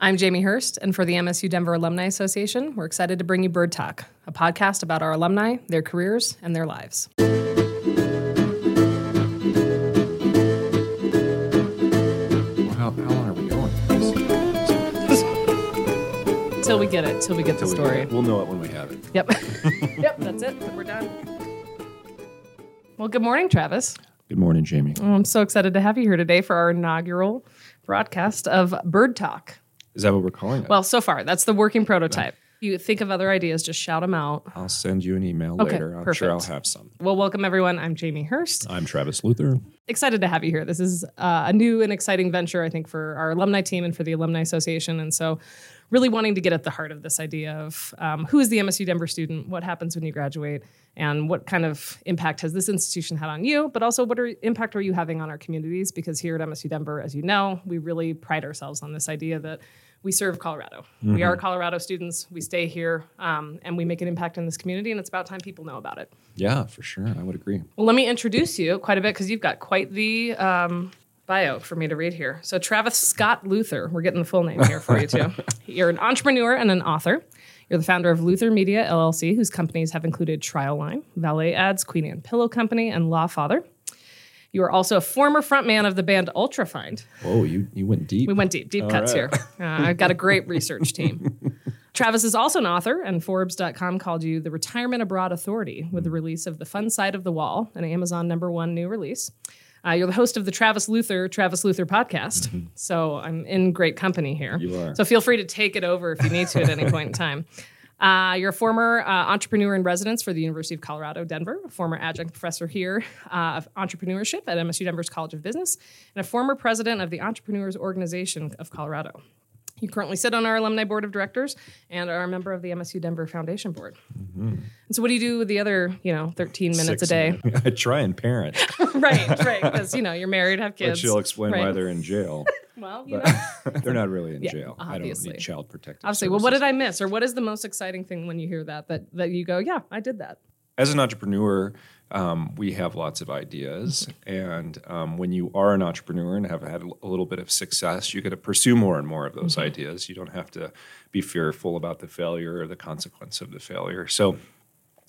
I'm Jamie Hurst, and for the MSU Denver Alumni Association, we're excited to bring you Bird Talk, a podcast about our alumni, their careers, and their lives. Well, how, how long are we going? Till we get it, till we get the Till we story. get it. We'll know it when we have it. Yep. yep, that's it. We're done. Well, good morning, Travis. Good morning, Jamie. Oh, I'm so excited to have you here today for our inaugural broadcast of Bird Talk. Is that what we're calling it? Well, so far, that's the working prototype. You think of other ideas, just shout them out. I'll send you an email Okay, later. I'm sure I'll have some. Well, welcome everyone. I'm Jamie Hurst. I'm Travis Luther. excited to have you here. This is uh, a new and exciting venture, I think, for our alumni team and for the Alumni Association. And so, really wanting to get at the heart of this idea of um, who is the MSU Denver student, what happens when you graduate, and what kind of impact has this institution had on you, but also what are, impact are you having on our communities? Because here at MSU Denver, as you know, we really pride ourselves on this idea that we serve Colorado. We are Colorado students. We stay here, um, and we make an impact in this community. And it's about time people know about it. Yeah, for sure. I would agree. Well, let me introduce you quite a bit because you've got quite the um, bio for me to read here. So, Travis Scott Luther, we're getting the full name here for you too. You're an entrepreneur and an author. You're the founder of Luther Media LLC, whose companies have included Trial Line, Valet Ads, Queen Anne Pillow Company, and Law Father. You are also a former frontman of the band Ultrafind. Whoa, you, you went deep. We went deep, deep cuts right. here. Uh, I've got a great research team. Travis is also an author, and Forbes.com called you the Retirement Abroad Authority with the release of The Fun Side of the Wall, an Amazon number one new release. Uh, you're the host of the Travis Luther Travis Luther podcast, so I'm in great company here. You are. So feel free to take it over if you need to at any point in time. Uh, you're a former uh, entrepreneur in residence for the University of Colorado, Denver, a former adjunct professor here uh, of entrepreneurship at MSU Denver's College of Business, and a former president of the Entrepreneurs Organization of Colorado. You currently sit on our alumni board of directors and are a member of the MSU Denver Foundation Board. And so, what do you do with the other, you know, 13 minutes Six a day? minutes. I try and parent, right, right, because you know you're married, have kids. but she'll explain why they're in jail. Well, you know, they're not really in jail. obviously. I don't need child protective. obviously. Well, what did I miss, or what is the most exciting thing when you hear that? That that you go, yeah, I did that. as an entrepreneur, um, we have lots of ideas, and um, when you are an entrepreneur and have had a little bit of success, you get to pursue more and more of those ideas. You don't have to be fearful about the failure or the consequence of the failure. So,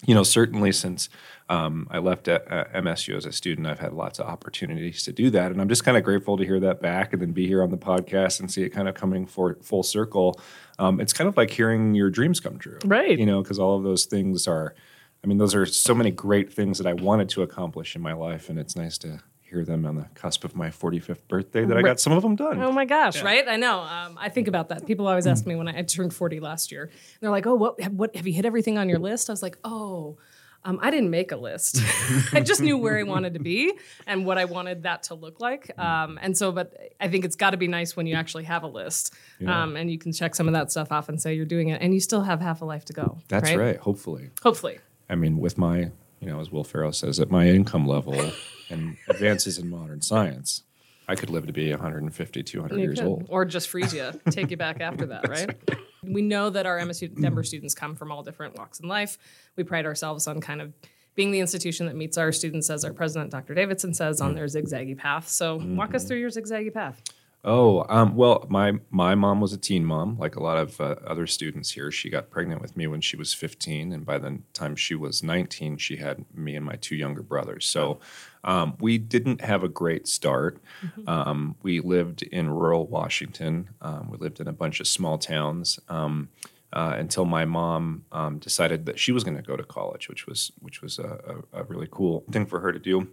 you know, certainly since um, I left at, uh, MSU as a student, I've had lots of opportunities to do that, and I'm just kind of grateful to hear that back and then be here on the podcast and see it kind of coming for full circle. Um, it's kind of like hearing your dreams come true, Right. You know, because all of those things are. I mean, those are so many great things that I wanted to accomplish in my life, and it's nice to hear them on the cusp of my 45th birthday that I got some of them done. Oh my gosh, right? I know. Um, I think about that. People always ask me when I, I turned 40 last year. And they're like, oh, what, have- what have you hit everything on your list? I was like, oh, um, I didn't make a list. I just knew where I wanted to be and what I wanted that to look like. Um, and so, but I think it's got to be nice when you actually have a list um, and you can check some of that stuff off and say you're doing it and you still have half a life to go. That's right. Hopefully, Hopefully. I mean, with my, you know, as Will Ferrell says, at my income level and advances in modern science, I could live to be 150, 200 You years could. old. Or just freeze you, take you back after that, right? We know that our MSU Denver students come from all different walks in life. We pride ourselves on kind of being the institution that meets our students, as our president, Dr. Davidson, says, on mm. their zigzaggy path. So, walk us mm-hmm. through your zigzaggy path. Oh, um, well, my my mom was a teen mom, like a lot of uh, other students here. She got pregnant with me when she was 15, and by the time she was 19, she had me and my two younger brothers. So um, we didn't have a great start. Um, we lived in rural Washington. Um, we lived in a bunch of small towns. Um, uh, until my mom um, decided that she was going to go to college, which was which was a, a, a really cool thing for her to do.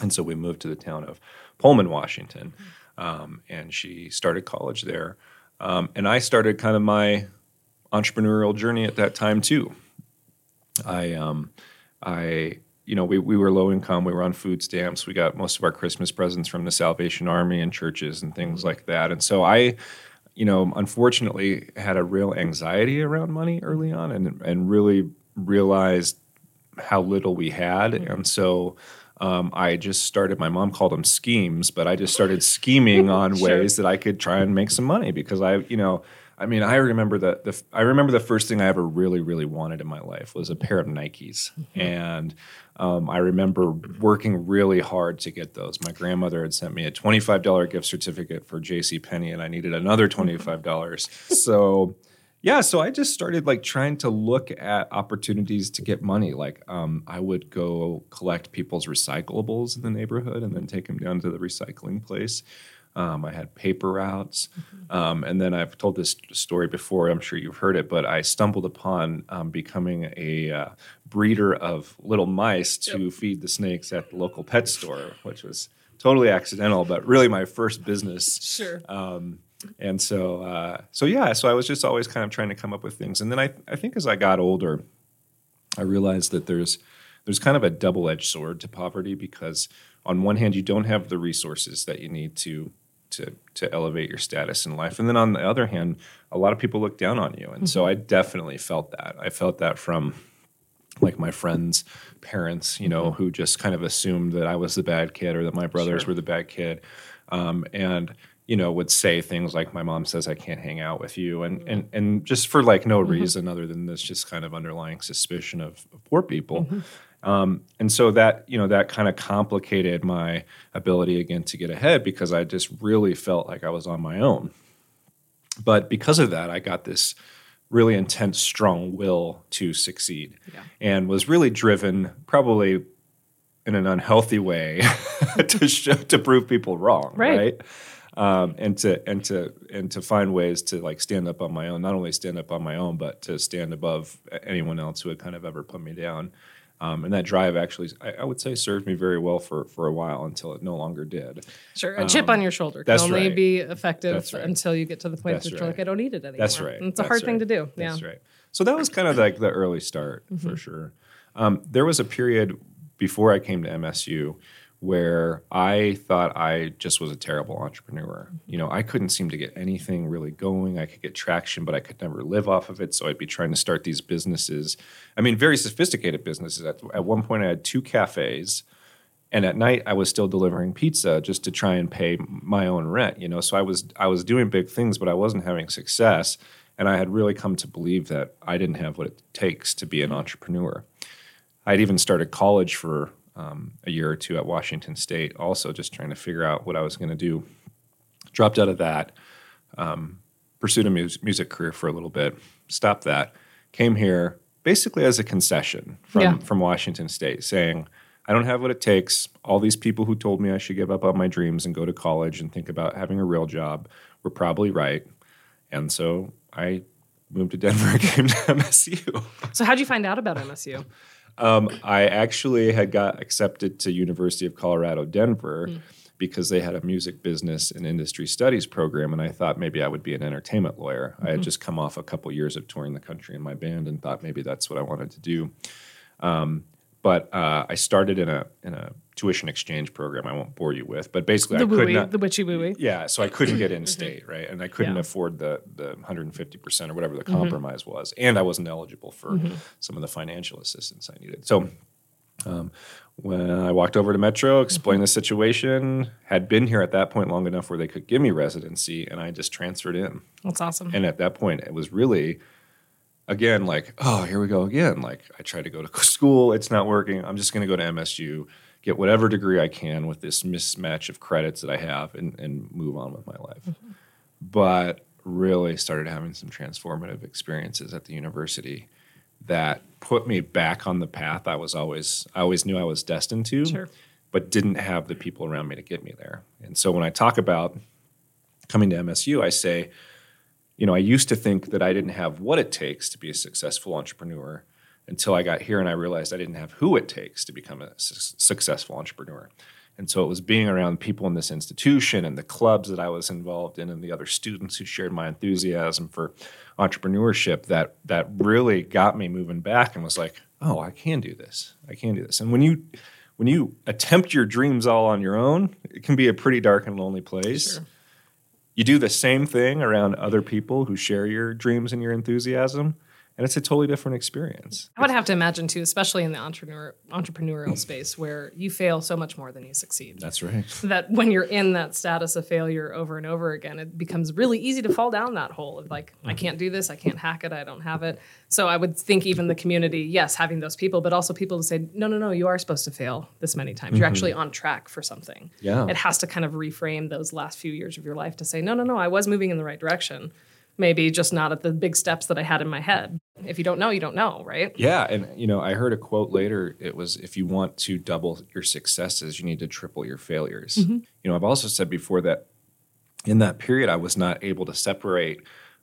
And so we moved to the town of Pullman, Washington, um, and she started college there. Um, and I started kind of my entrepreneurial journey at that time too. I, um, I, you know, we, we were low income. We were on food stamps. We got most of our Christmas presents from the Salvation Army and churches and things like that. And so I, you know, unfortunately had a real anxiety around money early on and, and really realized how little we had. And so um, I just started. My mom called them schemes, but I just started scheming on Sure. ways that I could try and make some money because I, you know, I mean, I remember the, the I remember the first thing I ever really, really wanted in my life was a pair of Nikes, and um, I remember working really hard to get those. My grandmother had sent me a twenty five dollar gift certificate for J.C. Penney, and I needed another twenty five dollars. so. Yeah, so I just started like trying to look at opportunities to get money. Like um, I would go collect people's recyclables in the neighborhood and then take them down to the recycling place. Um, I had paper routes, um, and then I've told this story before. I'm sure you've heard it, but I stumbled upon um, becoming a uh, breeder of little mice to feed the snakes at the local pet store, which was totally accidental, but really my first business Sure. And so, uh, so yeah, so I was just always kind of trying to come up with things. And then I, I think as I got older, I realized that there's, there's kind of a double-edged sword to poverty because on one hand, you don't have the resources that you need to, to, to elevate your status in life. And then on the other hand, a lot of people look down on you. And so I definitely felt that. I felt that from like my friends' parents, you know, who just kind of assumed that I was the bad kid or that my brothers Sure. were the bad kid, um, and you know would say things like, "My mom says I can't hang out with you," and mm-hmm. and and just for like no mm-hmm. reason other than this just kind of underlying suspicion of, of poor people. Mm-hmm. Um, and so that you know that kind of complicated my ability again to get ahead because I just really felt like I was on my own. But because of that, I got this really intense, strong will to succeed, Yeah. and was really driven, probably in an unhealthy way, to show, to prove people wrong, Right. right? Um, and to and to and to find ways to like stand up on my own, not only stand up on my own, but to stand above anyone else who had kind of ever put me down. Um, and that drive actually, I, I would say, served me very well for for a while until it no longer did. Sure. A chip on your shoulder can only right. be effective right. until you get to the point That's that you're right. like, I don't need it anymore. That's right. And it's a That's hard thing to do. That's yeah. right. So that was kind of like the early start Mm-hmm. for sure. Um, there was a period before I came to MSU where I thought I just was a terrible entrepreneur. You know, I couldn't seem to get anything really going. I could get traction, but I could never live off of it. So I'd be trying to start these businesses. I mean, very sophisticated businesses. At, at one point, I had two cafes and at night I was still delivering pizza just to try and pay my own rent, you know. So I was I was doing big things, but I wasn't having success, and I had really come to believe that I didn't have what it takes to be an entrepreneur. I'd even started college for um, a year or two at Washington State, also just trying to figure out what I was going to do. Dropped out of that, um, pursued a mus- music career for a little bit, stopped that, came here basically as a concession from Yeah. from Washington State, saying, "I don't have what it takes. All these people who told me I should give up on my dreams and go to college and think about having a real job were probably right." And so I moved to Denver and came to MSU. So how'd you find out about MSU? Um, I actually had got accepted to University of Colorado Denver because they had a music business and industry studies program, and I thought maybe I would be an entertainment lawyer. I had just come off a couple years of touring the country in my band and thought maybe that's what I wanted to do. Um, but uh, I started in a in a tuition exchange program. I won't bore you with, but basically The I could wooey, not. the WICHE WUE. Yeah, so I couldn't get in state, right? And I couldn't Yeah. afford the the 150% or whatever the compromise was. And I wasn't eligible for some of the financial assistance I needed. So um, when I walked over to Metro, explained the situation, had been here at that point long enough where they could give me residency, and I just transferred in. That's awesome. And at that point, it was really, again, like, oh, here we go again. Like, I tried to go to school, it's not working. I'm just going to go to MSU, get whatever degree I can with this mismatch of credits that I have, and, and move on with my life. Mm-hmm. But really started having some transformative experiences at the university that put me back on the path I was always I always knew I was destined to Sure. but didn't have the people around me to get me there. And so when I talk about coming to MSU, I say, you know, I used to think that I didn't have what it takes to be a successful entrepreneur until I got here and I realized I didn't have who it takes to become a su- successful entrepreneur. And so it was being around people in this institution and the clubs that I was involved in and the other students who shared my enthusiasm for entrepreneurship that that really got me moving back and was like, oh, I can do this. I can do this. And when you when you attempt your dreams all on your own, it can be a pretty dark and lonely place. Sure. You do the same thing around other people who share your dreams and your enthusiasm, and it's a totally different experience. I would have to imagine too, especially in the entrepreneur entrepreneurial space where you fail so much more than you succeed. That's right. That when you're in that status of failure over and over again, it becomes really easy to fall down that hole of like, I mm-hmm. can't do this, I can't hack it, I don't have it. So I would think even the community, yes, having those people, but also people to say, no, no, no, you are supposed to fail this many times. You're actually mm-hmm. on track for something. Yeah. It has to kind of reframe those last few years of your life to say, no, no, no, I was moving in the right direction. Maybe just not at the big steps that I had in my head. If you don't know, you don't know, right? Yeah, and you know, I heard a quote later. It was, "If you want to double your successes, you need to triple your failures." You know, I've also said before that in that period, I was not able to separate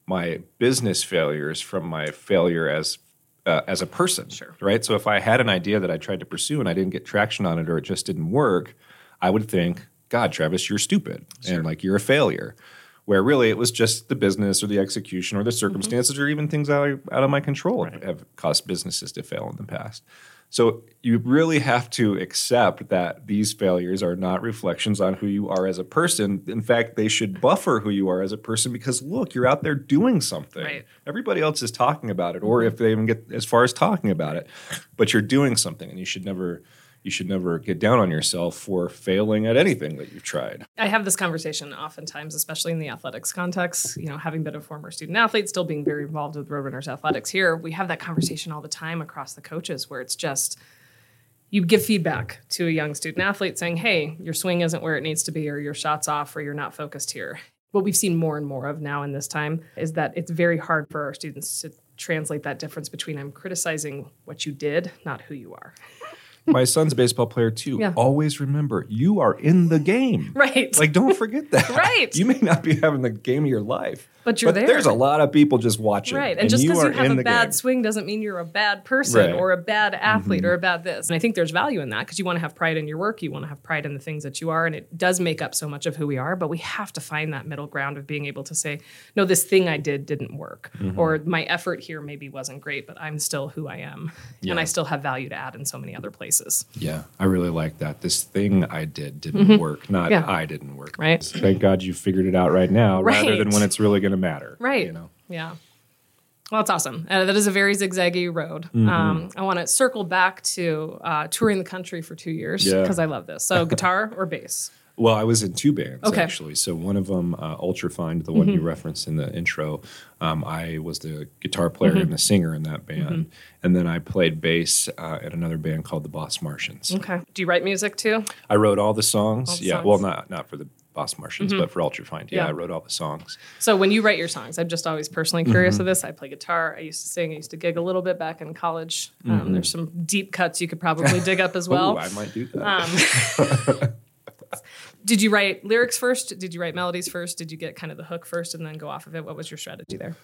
my business failures from my failure as uh, as a person. Sure. Right. So if I had an idea that I tried to pursue and I didn't get traction on it, or it just didn't work, I would think, "God, Travis, you're stupid, and like you're a failure." Where really it was just the business or the execution or the mm-hmm. circumstances or even things out, out of my control have caused businesses to fail in the past. So you really have to accept that these failures are not reflections on who you are as a person. In fact, they should buffer who you are as a person because look, you're out there doing something. Right. Everybody else is talking about it, or mm-hmm. if they even get as far as talking about it, but you're doing something, and you should never you should never get down on yourself for failing at anything that you've tried. I have this conversation oftentimes, especially in the athletics context. You know, having been a former student athlete, still being very involved with Roadrunners athletics here, we have that conversation all the time across the coaches where it's just you give feedback to a young student athlete saying, hey, your swing isn't where it needs to be, or your shot's off, or you're not focused here. What we've seen more and more of now in this time is that it's very hard for our students to translate that difference between I'm criticizing what you did, not who you are. My son's a baseball player too. Yeah. Always remember, you are in the game. Right. Like, don't forget that. Right. You may not be having the game of your life, But you're there. There's a lot of people just watching. Right. And, just because are you, have a bad game. swing doesn't mean you're a bad person Right. Mm-hmm. or a bad athlete or a bad this. And I think there's value in that because you want to have pride in your work. You want to have pride in the things that you are. And it does make up so much of who we are. But we have to find that middle ground of being able to say, no, this thing I did didn't work. Mm-hmm. Or my effort here maybe wasn't great, but I'm still who I am. And I still have value to add in so many other places. Yeah, I really like that. This thing I did didn't work, not Mm-hmm. Yeah. I didn't work. Right. Thank God you figured it out right now, rather than when it's really going to matter. Right. You know. Yeah. Well, that's awesome. Uh, that is a very zigzaggy road. Mm-hmm. Um, I want to circle back to uh, touring the country for two years Yeah. because I love this. So, guitar or bass? Well, I was in two bands Okay. Mm-hmm. actually. So one of them, uh, Ultrafind, the one you referenced in the intro, um, I was the guitar player Mm-hmm. and the singer in that band, and then I played bass uh, at another band called the Boss Martians. Okay. Do you write music too? I wrote all the songs. All the yeah, songs. Mm-hmm. well, not not for the Boss Martians, but for Ultrafind. Yeah, Yeah. I wrote all the songs. So, when you write your songs, I'm just always personally Mm-hmm. curious of this. I play guitar. I used to sing. I used to gig a little bit back in college. Um, there's some deep cuts you could probably dig up as well. Ooh, I might do that. Um, did you write lyrics first? Did you write melodies first? Did you get kind of the hook first and then go off of it? What was your strategy there?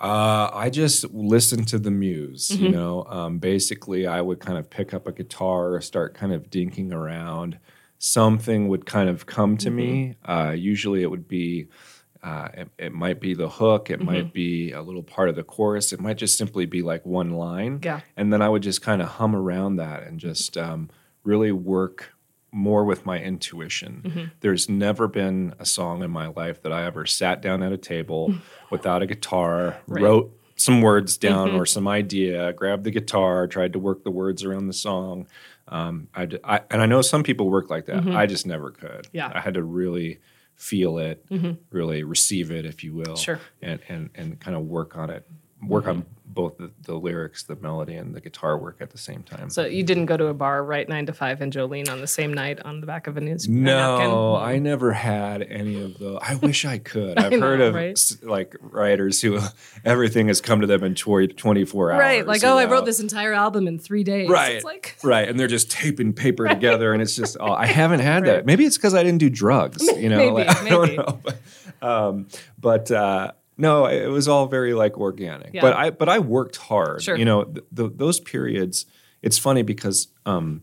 Uh, I just listened to the muse. Mm-hmm. You know, um, basically, I would kind of pick up a guitar, start kind of dinking around. Something would kind of come to me. Mm-hmm. Uh, usually, it would be. Uh, it, it might be the hook. It Mm-hmm. might be a little part of the chorus. It might just simply be like one line. Yeah. And then I would just kind of hum around that and just um, really work more with my intuition. Mm-hmm. There's never been a song in my life that I ever sat down at a table without a guitar, Right. wrote some words down Mm-hmm. or some idea, grabbed the guitar, tried to work the words around the song. Um, I, and I know some people work like that. I just never could. Mm-hmm. Yeah. I had to really feel it, really receive it, if you will, Sure. and and and kind of work on it, work on Mm-hmm. Both the, the lyrics, the melody, and the guitar work at the same time. So, you didn't go to a bar, write nine to five and Jolene on the same night on the back of a news a napkin? No, I never had any of those. I wish I could. I've know, heard of right? like writers who everything has come to them in 24 hours. Right. Like, oh, I wrote this entire album in three days. Right. It's like, right. And they're just taping paper together. And it's just, oh, I haven't had that. Maybe it's because I didn't do drugs, you know? Maybe, like, I don't maybe. know. But, um, but uh, no, it was all very like organic. Yeah. But I, but I worked hard. Sure. You know, th- th- those periods, it's funny because, um,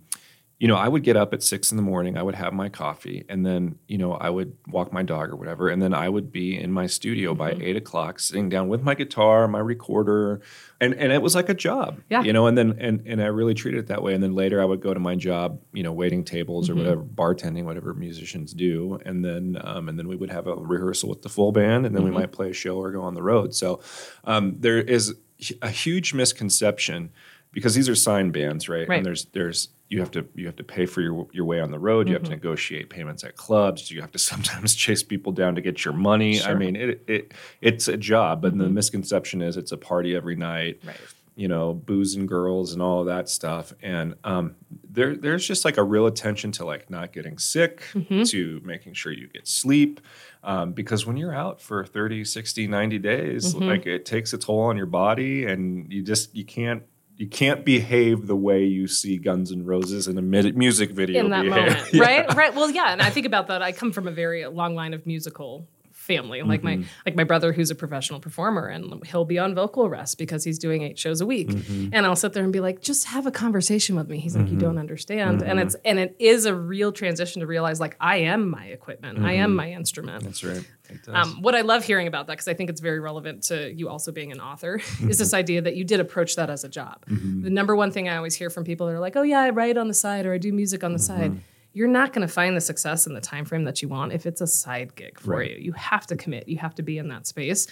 you know, I would get up at six in the morning. I would have my coffee, and then you know I would walk my dog or whatever, and then I would be in my studio by Mm-hmm. eight o'clock, sitting down with my guitar, my recorder, and and it was like a job, Yeah. you know. And then and and I really treated it that way. And then later I would go to my job, you know, waiting tables or Mm-hmm. whatever, bartending, whatever musicians do, and then um, and then we would have a rehearsal with the full band, and then Mm-hmm. we might play a show or go on the road. So um, there is a huge misconception because these are signed bands, right? Right. And there's there's you have to you have to pay for your your way on the road. You have to Mm-hmm. negotiate payments at clubs. You have to sometimes chase people down to get your money. I Sure. Mm-hmm. mean, it, it it's a job, but the misconception is it's a party every night. Right. You know, booze and girls and all of that stuff. And um, there there's just like a real attention to like not getting sick, Mm-hmm. to making sure you get sleep. Um, because when you're out for 30, 60, 90 days, Mm-hmm. like it takes a toll on your body and you just you can't you can't behave the way you see Guns N' Roses in a music video in that behave. moment, right? Right. Well, yeah, and I think about that. I come from a very long line of musical family. Like Mm-hmm. my like my brother, who's a professional performer, and he'll be on vocal rest because he's doing eight shows a week. Mm-hmm. And I'll sit there and be like, just have a conversation with me. He's like, you don't understand, and it's and it is a real transition to realize like I am my equipment, I am my instrument. That's right. Um, what I love hearing about that, because I think it's very relevant to you also being an author, is this mm-hmm. idea that you did approach that as a job. Mm-hmm. The number one thing I always hear from people that are like, "Oh yeah, I write on the side or I do music on the mm-hmm. side." You're not going to find the success in the time frame that you want if it's a side gig for Right. you. You have to commit. You have to be in that space.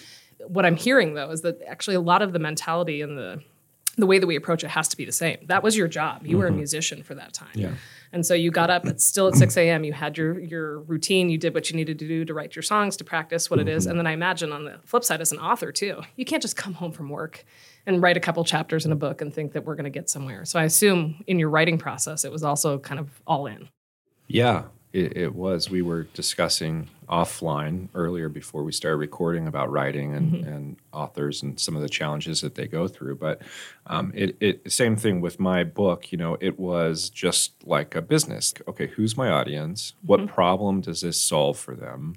What I'm hearing though is that actually a lot of the mentality and the the way that we approach it has to be the same. That was your job. You were a musician for that time. Yeah. And so you got up at still at 6 a.m. You had your your routine. You did what you needed to do to write your songs, to practice what it is. Mm-hmm. And then I imagine on the flip side, as an author too, you can't just come home from work and write a couple chapters in a book and think that we're going to get somewhere. So I assume in your writing process, it was also kind of all in. Yeah, it, it was. We were discussing offline earlier before we started recording about writing and, and authors and some of the challenges that they go through. But um, it, it same thing with my book. You know, it was just like a business. Okay, who's my audience? What problem does this solve for them?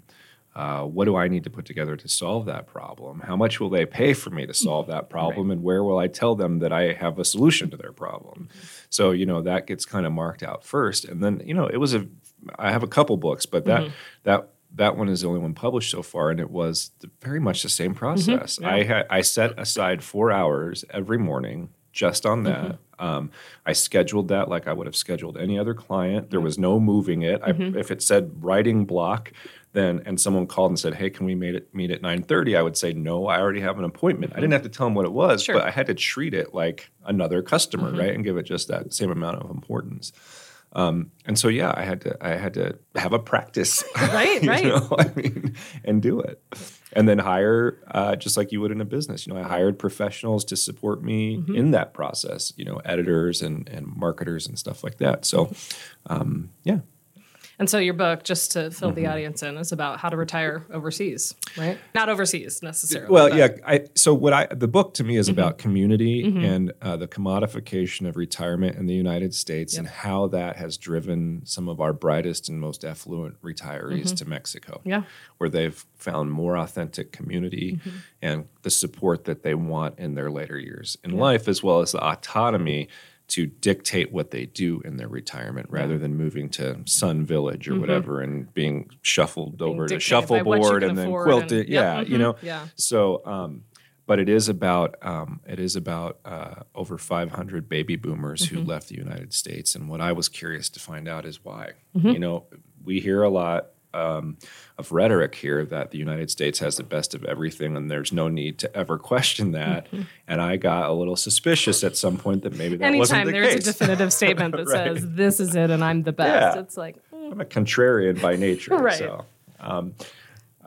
Uh, what do I need to put together to solve that problem? How much will they pay for me to mm-hmm. solve that problem? And where will I tell them that I have a solution to their problem? Mm-hmm. So, you know, that gets kind of marked out first. And then, you know, it was a, I have a couple books, but that, mm-hmm. that, that one is the only one published so far, and it was the, very much the same process. I had I set aside four hours every morning just on that. Um, I scheduled that like I would have scheduled any other client. There was no moving it. I, mm-hmm. if it said writing block, then and someone called and said, "Hey, can we meet at meet at 9:30?" I would say, "No, I already have an appointment." I didn't mm-hmm. have to tell them what it was, Sure. but I had to treat it like another customer, mm-hmm. right, and give it just that same amount of importance. Um, and so, yeah, I had to I had to have a practice, Right, you right. know, I mean, and do it, and then hire uh, just like you would in a business. You know, I hired professionals to support me Mm-hmm. in that process. You know, editors and and marketers and stuff like that. So, um, yeah. And so your book, just to fill Mm-hmm. the audience in, is about how to retire overseas, right? Not overseas necessarily. Well, but- yeah. I, so what I the book to me is about Mm-hmm. community and uh, the commodification of retirement in the United States and how that has driven some of our brightest and most affluent retirees to Mexico. Mm-hmm. Yeah. where they've found more authentic community Mm-hmm. and the support that they want in their later years in life, as well as the autonomy to dictate what they do in their retirement rather than moving to Sun Village or whatever and being shuffled over to shuffleboard and then quilted. and- yeah, you mhm, know. yeah. So, um, but it is about um, it is about uh, over 500 baby boomers Mm-hmm. who left the United States, and what I was curious to find out is why. Mm-hmm. You know, we hear a lot um, of rhetoric here that the United States has the best of everything, and there's no need to ever question that. Mm-hmm. And I got a little suspicious at some point that maybe that wasn't Anytime the there's case. a definitive statement that Right. says this is it and I'm the best, Yeah. it's like mm, I'm a contrarian by nature. Right. So, um,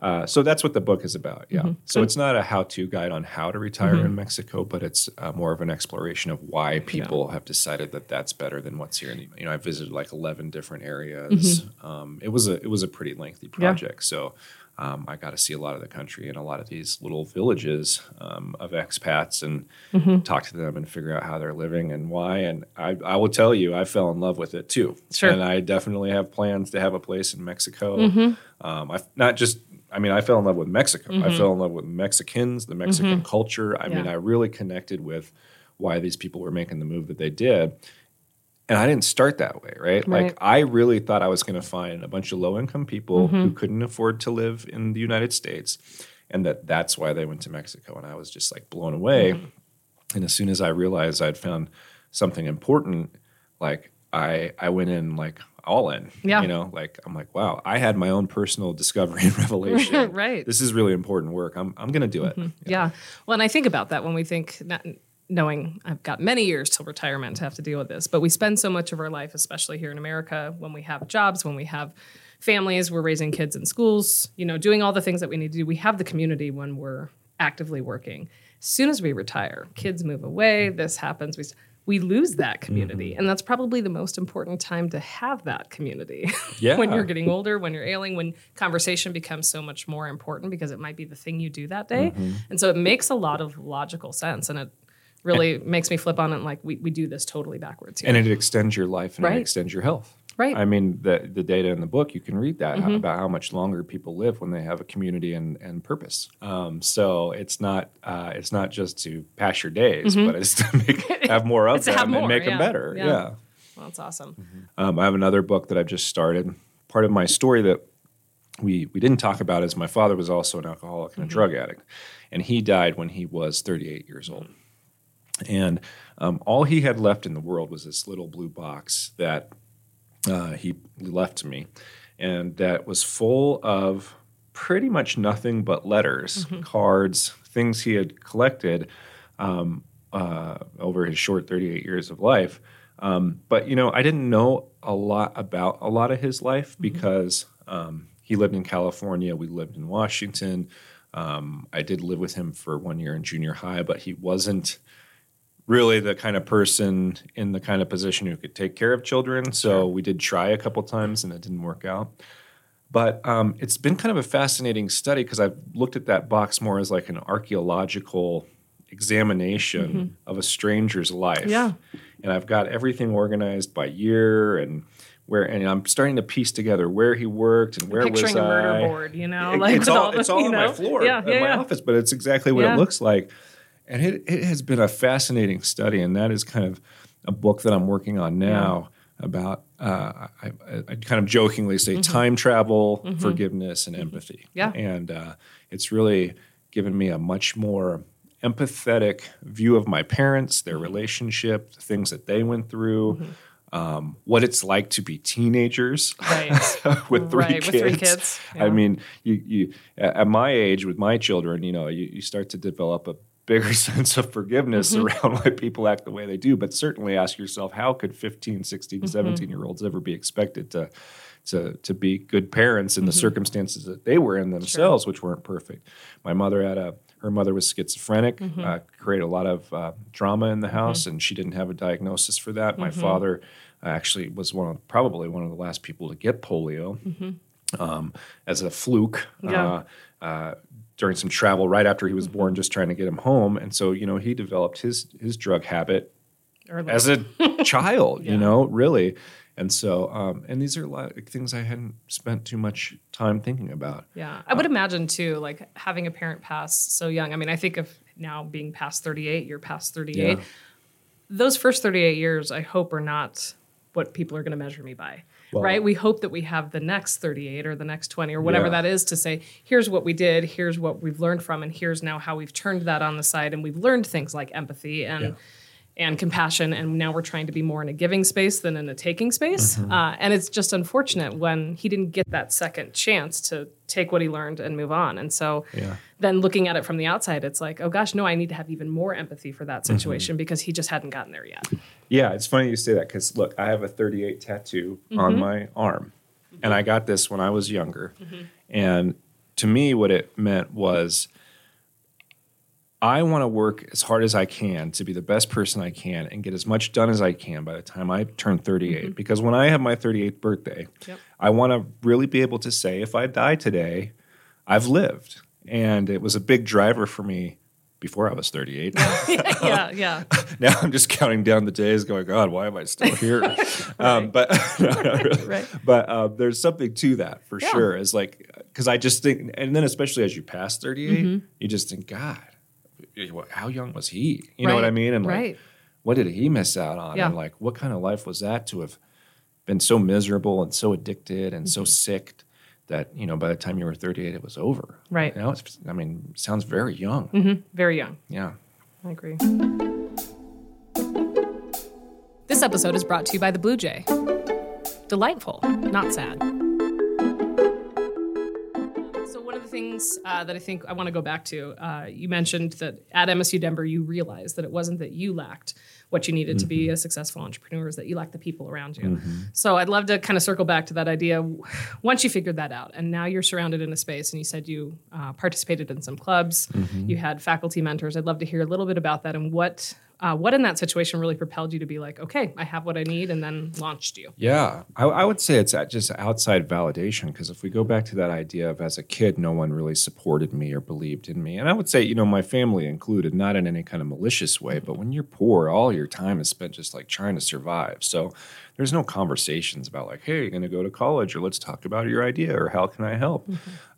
uh, so that's what the book is about. Yeah. Mm-hmm. So it's not a how-to guide on how to retire in Mexico, but it's uh, more of an exploration of why people have decided that that's better than what's here. In the, you know, I visited like 11 different areas. Um, it was a it was a pretty lengthy Mm-hmm. Yeah. project. So. Um, I got to see a lot of the country and a lot of these little villages um, of expats and Mm-hmm. talk to them and figure out how they're living and why. And I, I will tell you, I fell in love with it too. Sure. And I definitely have plans to have a place in Mexico. Mm-hmm. Um, I not just. I mean, I fell in love with Mexico. I fell in love with Mexicans, the Mexican culture. I mean, Mm-hmm. I really connected with why these people were making the move that they did. And I didn't start that way, right? Right. Like I really thought I was going to find a bunch of low income people Mm-hmm. who couldn't afford to live in the United States, and that that's why they went to Mexico. And I was just like blown away. Mm-hmm. And as soon as I realized I'd found something important, like I I went in like all in. Yeah. You know, like I'm like, wow, I had my own personal discovery and revelation. Right. This is really important work. I'm I'm gonna do it. Mm-hmm. Yeah. Well, and I think about that when we think, not knowing I've got many years till retirement to have to deal with this, but we spend so much of our life, especially here in America, when we have jobs, when we have families, we're raising kids in schools, you know, doing all the things that we need to do. We have the community when we're actively working. As soon as we retire, kids move away, this happens. We, we lose that community. Mm-hmm. And that's probably the most important time to have that community. Yeah. when you're getting older, when you're ailing, when conversation becomes so much more important because it might be the thing you do that day. Mm-hmm. And so it makes a lot of logical sense. And it really makes me flip on it and like we, we do this totally backwards here. And it extends your life and Right. it extends your health. Right. Mm-hmm. I mean, the the data in the book, you can read that how- about how much longer people live when they have a community and, and purpose. Um, so it's not uh, it's not just to pass your days, but it's to make, have more of Mm-hmm. Them have and make yeah. them better. Yeah. yeah. well, that's awesome. Um, I have another book that I've just started. Part of my story that we we didn't talk about is my father was also an alcoholic and a drug addict, and he died when he was 38 years old. And um, all he had left in the world was this little blue box that uh, he left me, and that was full of pretty much nothing but letters, cards, things he had collected um, uh, over his short 38 years of life. Um, but you know, I didn't know a lot about a lot of his life because um, he lived in California. We lived in Washington. Um, I did live with him for one year in junior high, but he wasn't really the kind of person in the kind of position who could take care of children. So we did try a couple times and it didn't work out. But um, it's been kind of a fascinating study because I've looked at that box more as like an archaeological examination of a stranger's life. Mm-hmm. Yeah. And I've got everything organized by year and where, and I'm starting to piece together where he worked and where Picturing was a murder I. board, you know, It- like it's all, the- it's all on know? my floor Yeah, in yeah, my yeah. office, but it's exactly what it looks like. And it, it has been a fascinating study, and that is kind of a book that I'm working on now about. Uh, I, I, kind of jokingly say time travel, forgiveness, and empathy. Mm-hmm. Yeah. and uh, it's really given me a much more empathetic view of my parents, their Mm-hmm. relationship, the things that they went through. Um, what it's like to be teenagers Right. with three Right, kids. with three kids, I mean, you, you at my age with my children, you know, you, you start to develop a bigger sense of forgiveness Mm-hmm. around why people act the way they do. But certainly ask yourself, how could 15, 16, Mm-hmm. 17 year olds ever be expected to to to be good parents in the Mm-hmm. circumstances that they were in themselves, which weren't perfect. My mother had a her mother was schizophrenic, Mm-hmm. uh, created a lot of uh, drama in the house, and she didn't have a diagnosis for that. Mm-hmm. My father actually was one of probably one of the last people to get polio um, as a fluke Yeah. uh, uh, during some travel right after he was born, just trying to get him home. And so, you know, he developed his his drug habit Or as a child, Yeah. you know, really. And so, um, and these are a lot of things I hadn't spent too much time thinking about. Yeah, I would imagine too, like having a parent pass so young. I mean, I think of now being past 38, you're past 38. Yeah. Those first 38 years, I hope, are not what people are going to measure me by. Well- right? We hope that we have the next 38 or the next 20 or whatever Yeah. that is to say, here's what we did, here's what we've learned from, and here's now how we've turned that on the side. And we've learned things like empathy and Yeah. and compassion. And now we're trying to be more in a giving space than in a taking space. Mm-hmm. Uh, and it's just unfortunate when he didn't get that second chance to take what he learned and move on. And so Yeah. then looking at it from the outside, it's like, oh gosh, no, I need to have even more empathy for that Mm-hmm. situation because he just hadn't gotten there yet. Yeah, it's funny you say that because look, I have a 38 tattoo Mm-hmm. on my arm, and mm-hmm. I got this when I was younger. Mm-hmm. And to me, what it meant was I want to work as hard as I can to be the best person I can and get as much done as I can by the time I turn 38. Mm-hmm. Because when I have my 38th birthday, Yep. I want to really be able to say, if I die today, I've lived. And it was a big driver for me before I was 38. yeah, yeah. now I'm just counting down the days, going, God, why am I still here? um, but no, really. Right. But uh, there's something to that for Yeah. sure. Is like because I just think, and then especially as you pass 38, Mm-hmm. you just think, God, how young was he? You know what I mean? And like, right. what did he miss out on? Yeah. And like, what kind of life was that to have been so miserable and so addicted and Mm-hmm. so sick that you know by the time you were 38, it was over. Right. Now it's, I mean, sounds very young. hmm Very young. Yeah. I agree. This episode is brought to you by the Blue Jay. Delightful, not sad. So, one of the things uh, that I think I want to go back to, uh, you mentioned that at MSU Denver, you realized that it wasn't that you lacked what you needed to be a successful entrepreneur, is that you lacked the people around you. So, I'd love to kind of circle back to that idea. Once you figured that out, and now you're surrounded in a space, and you said you uh, participated in some clubs, you had faculty mentors. I'd love to hear a little bit about that and what uh, what in that situation really propelled you to be like, okay, I have what I need, and then launched you? Yeah, I, I would say it's just outside validation because if we go back to that idea of as a kid, no one really supported me or believed in me. And I would say, you know, my family included, not in any kind of malicious way, but when you're poor, all your time is spent just like trying to survive. So there's no conversations about like, hey, you're going to go to college or let's talk about your idea or how can I help?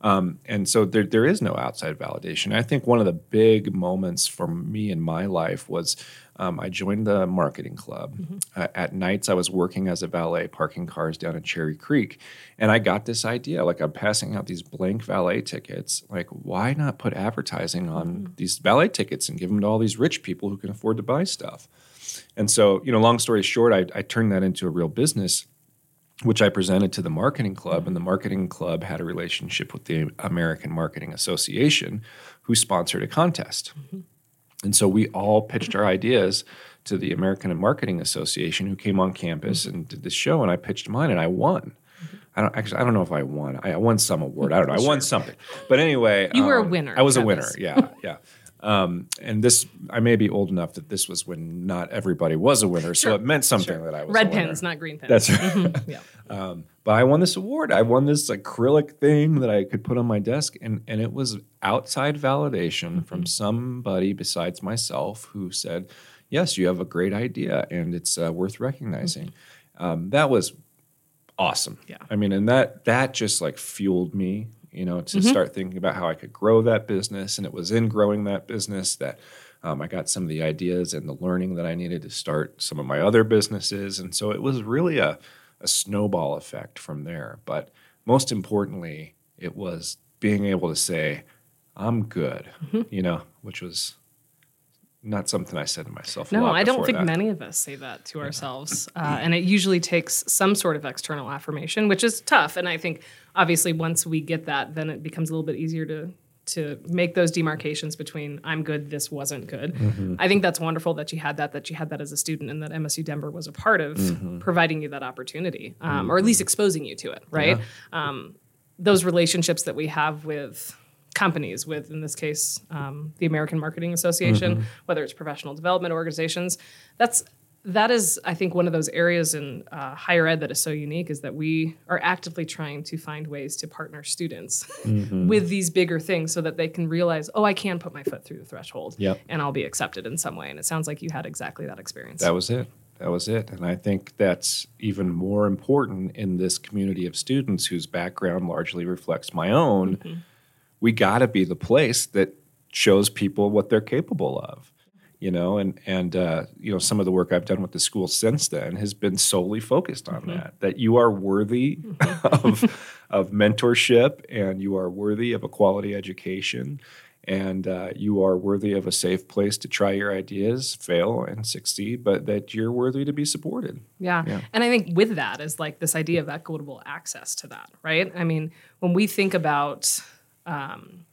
Um, and so there, there is no outside validation. I think one of the big moments for me in my life was um, I joined the marketing club. Uh, at nights, I was working as a valet parking cars down in Cherry Creek. And I got this idea like, I'm passing out these blank valet tickets. Like, why not put advertising on these valet tickets and give them to all these rich people who can afford to buy stuff? And so, you know, long story short, I, I turned that into a real business which I presented to the marketing club, and the marketing club had a relationship with the American Marketing Association, who sponsored a contest. Mm-hmm. And so we all pitched our ideas to the American Marketing Association, who came on campus mm-hmm. and did this show, and I pitched mine, and I won. Mm-hmm. I don't actually. I don't know if I won. I won some award. I don't know. I won something. But anyway, You were a um, winner, I was a winner. Yeah, yeah. Um, and this, I may be old enough that this was when not everybody was a winner, so it meant something that I was Red pens, not green pens. That's right. yeah. Um, but I won this award. I won this acrylic thing that I could put on my desk, and and it was outside validation from somebody besides myself who said, "Yes, you have a great idea, and it's uh, worth recognizing." Um, that was awesome. Yeah. I mean, and that that just like fueled me, you know, to start thinking about how I could grow that business. And it was in growing that business that um, I got some of the ideas and the learning that I needed to start some of my other businesses. And so it was really a, a snowball effect from there. But most importantly, it was being able to say, I'm good, you know, which was not something I said to myself. No, I don't think that. many of us say that to ourselves. Uh, and it usually takes some sort of external affirmation, which is tough. And I think obviously once we get that, then it becomes a little bit easier to to make those demarcations between I'm good, this wasn't good. Mm-hmm. I think that's wonderful that you had that, that you had that as a student, and that MSU Denver was a part of Mm-hmm. providing you that opportunity, um, or at least exposing you to it, right? Um, those relationships that we have with companies with in this case um, the american marketing association whether it's professional development organizations that's that is i think one of those areas in uh, higher ed that is so unique is that we are actively trying to find ways to partner students with these bigger things so that they can realize oh i can put my foot through the threshold Yep. and i'll be accepted in some way and it sounds like you had exactly that experience That was it. That was it. And I think that's even more important in this community of students whose background largely reflects my own. We got to be the place that shows people what they're capable of. You know, and and uh, you know some of the work I've done with the school since then has been solely focused on that. That you are worthy of of mentorship, and you are worthy of a quality education, and uh, you are worthy of a safe place to try your ideas, fail, and succeed, but that you're worthy to be supported. Yeah. Yeah. And I think with that is like this idea of equitable access to that, right? I mean, when we think about um,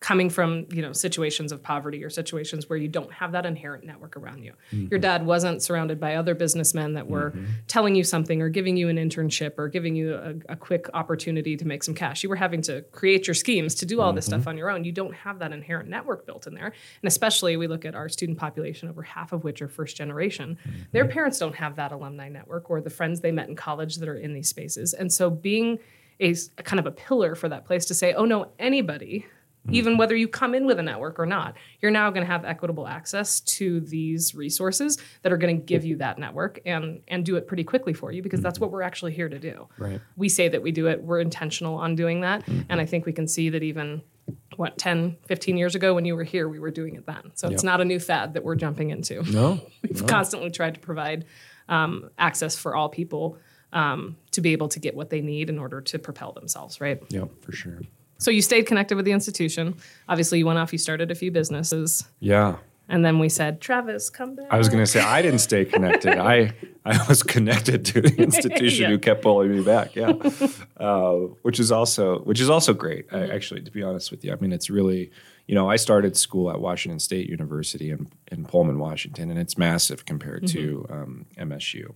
coming from you know situations of poverty or situations where you don't have that inherent network around you. Mm-hmm. Your dad wasn't surrounded by other businessmen that were mm-hmm. telling you something or giving you an internship or giving you a, a quick opportunity to make some cash. You were having to create your schemes to do all this stuff mm-hmm. on your own. You don't have that inherent network built in there. And especially we look at our student population over half of which are first generation. Their parents don't have that alumni network or the friends they met in college that are in these spaces. And so being a, a kind of a pillar for that place to say oh no anybody mm. even whether you come in with a network or not you're now going to have equitable access to these resources that are going to give you that network and and do it pretty quickly for you because that's mm. what we're actually here to do. Right. we say that we do it we're intentional on doing that mm-hmm. and i think we can see that even what 10 15 years ago when you were here we were doing it then. So it's not a new fad that we're jumping into. No, we've constantly tried to provide um, access for all people um, to be able to get what they need in order to propel themselves right Yep, for sure. so you stayed connected with the institution. Obviously, you went off. You started a few businesses. Yeah. And then we said, Travis, come back. I was going to say I didn't stay connected. I I was connected to the institution Yeah. who kept pulling me back. Yeah, uh, which is also which is also great. Mm-hmm. actually, to be honest with you, I mean, it's really you know I started school at Washington State University in in Pullman, Washington, and it's massive compared to Mm-hmm. um, MSU.